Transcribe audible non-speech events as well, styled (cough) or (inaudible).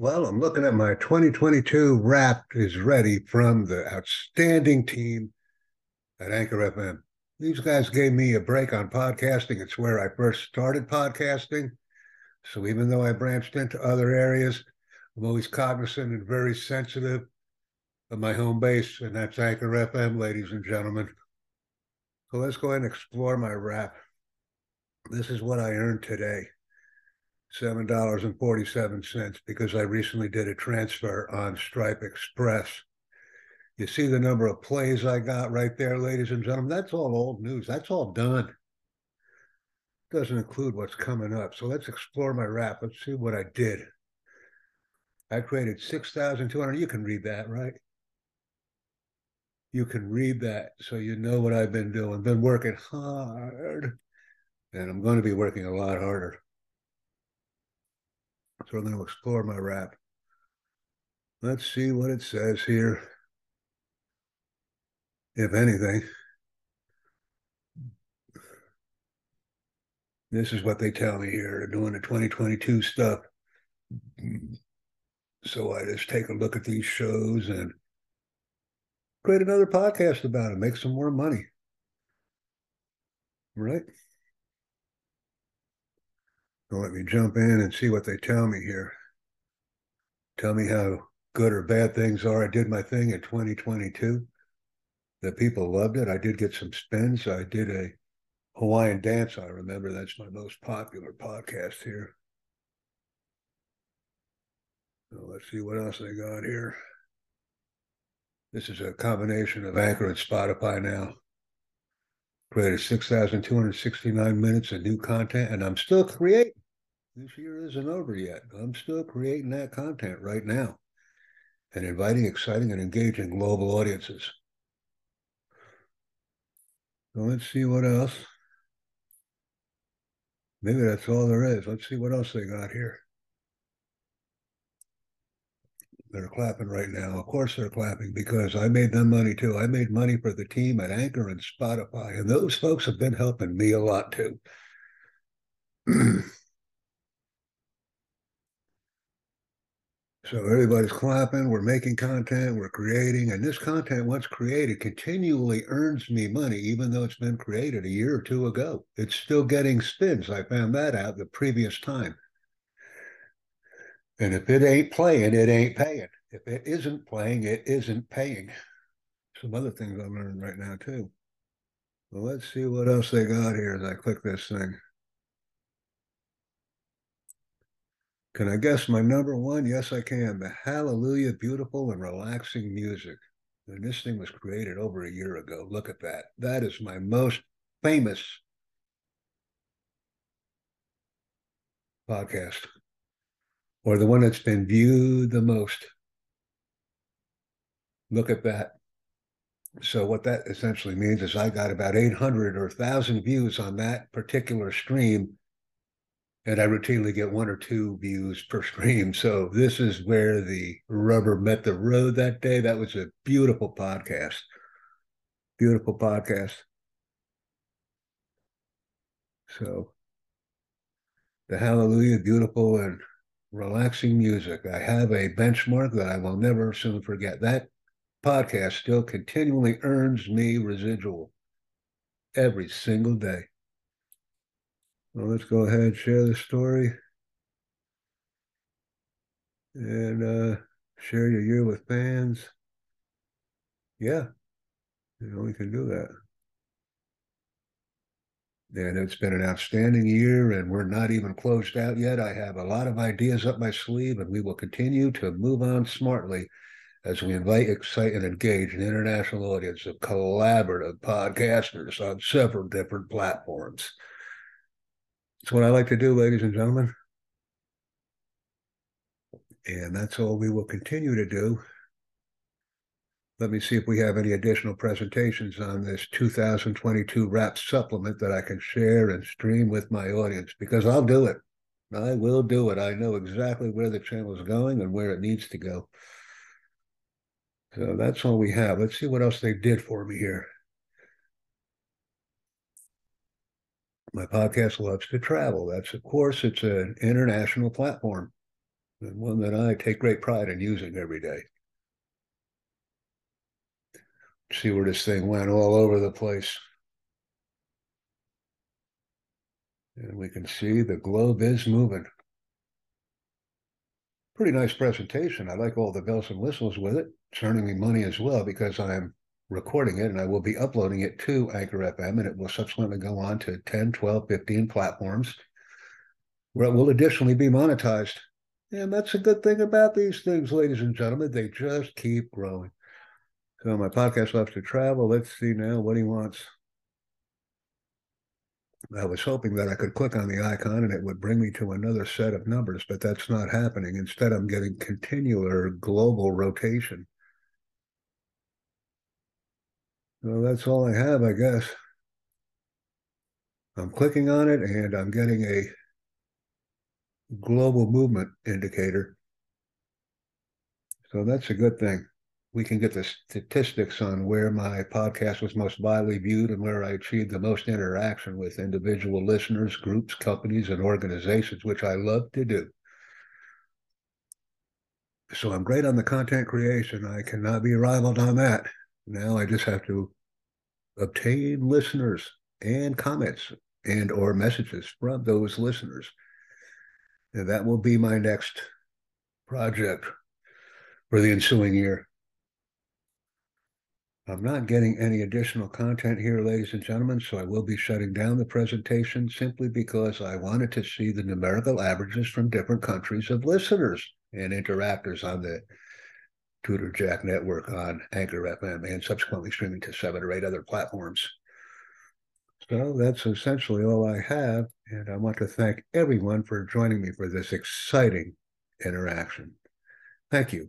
Well, I'm looking at my 2022 wrap is ready from the outstanding team at Anchor FM. These guys gave me a break on podcasting. It's where I first started podcasting. So even though I branched into other areas, I'm always cognizant and very sensitive of my home base, and that's Anchor FM, ladies and gentlemen. So let's go ahead and explore my wrap. This is what I earned today. $7.47 because I recently did a transfer on Stripe Express. You see the number of plays I got right there, ladies and gentlemen. That's all old news. That's all done. Doesn't include what's coming up. So let's explore my wrap. Let's see what I did. I created 6,200. You can read that, right? You can read that so you know what I've been doing. Been working hard. And I'm going to be working a lot harder. So I'm going to explore my wrap. Let's see what it says here. If anything. This is what they tell me here. Doing the 2022 stuff. So I just take a look at these shows and create another podcast about it, make some more money. Right? So let me jump in and see what they tell me here. Tell me how good or bad things are. I did my thing in 2022. The people loved it. I did get some spins. I did a Hawaiian dance. I remember that's my most popular podcast here. So let's see what else they got here. This is a combination of Anchor and Spotify now. Created 6,269 minutes of new content, and I'm still creating. This year isn't over yet. I'm still creating that content right now and inviting exciting and engaging global audiences. So let's see what else. Maybe that's all there is. Let's see what else they got here. They're clapping right now. Of course, they're clapping because I made them money too. I made money for the team at Anchor and Spotify, and those folks have been helping me a lot too. (clears throat) So everybody's clapping, we're making content, we're creating, and this content, once created, continually earns me money, even though it's been created a year or two ago. It's still getting spins. I found that out the previous time. And if it ain't playing, it ain't paying. If it isn't playing, it isn't paying. Some other things I'm learning right now too. Well, let's see what else they got here as I click this thing. Can I guess my number one? Yes, I can. The Hallelujah, beautiful and relaxing music. And this thing was created over a year ago. Look at that. That is my most famous podcast, or the one that's been viewed the most. Look at that. So what that essentially means is I got about 800 or 1,000 views on that particular stream and I routinely get one or two views per stream. So this is where the rubber met the road that day. That was a beautiful podcast. Beautiful podcast. So the Hallelujah, beautiful and relaxing music. I have a benchmark that I will never soon forget. That podcast still continually earns me residual every single day. Well, let's go ahead and share the story and uh, share your year with fans. Yeah, you know, we can do that. And it's been an outstanding year, and we're not even closed out yet. I have a lot of ideas up my sleeve, and we will continue to move on smartly as we invite, excite, and engage an international audience of collaborative podcasters on several different platforms. It's what I like to do, ladies and gentlemen. And that's all we will continue to do. Let me see if we have any additional presentations on this 2022 wrap supplement that I can share and stream with my audience because I'll do it. I will do it. I know exactly where the channel is going and where it needs to go. So that's all we have. Let's see what else they did for me here. my podcast loves to travel. That's, of course, it's an international platform. and one that I take great pride in using every day. See where this thing went all over the place. And we can see the globe is moving. Pretty nice presentation. I like all the bells and whistles with it. It's earning me money as well because I'm recording it and I will be uploading it to Anchor FM and it will subsequently go on to 10, 12, 15 platforms where it will additionally be monetized. And that's a good thing about these things, ladies and gentlemen. They just keep growing. So my podcast loves to travel. Let's see now what he wants. I was hoping that I could click on the icon and it would bring me to another set of numbers, but that's not happening. Instead, I'm getting continual global rotation. So that's all I have, I guess. I'm clicking on it and I'm getting a global movement indicator. So that's a good thing we can get the statistics on where my podcast was most widely viewed and where I achieved the most interaction with individual listeners, groups, companies, and organizations, which I love to do. So I'm great on the content creation. I cannot be rivaled on that. Now I just have to obtain listeners and comments and or messages from those listeners. And that will be my next project for the ensuing year. I'm not getting any additional content here, ladies and gentlemen, so I will be shutting down the presentation simply because I wanted to see the numerical averages from different countries of listeners and interactors on the Tutor Jack network on Anchor FM and subsequently streaming to seven or eight other platforms. So that's essentially all I have. And I want to thank everyone for joining me for this exciting interaction. Thank you.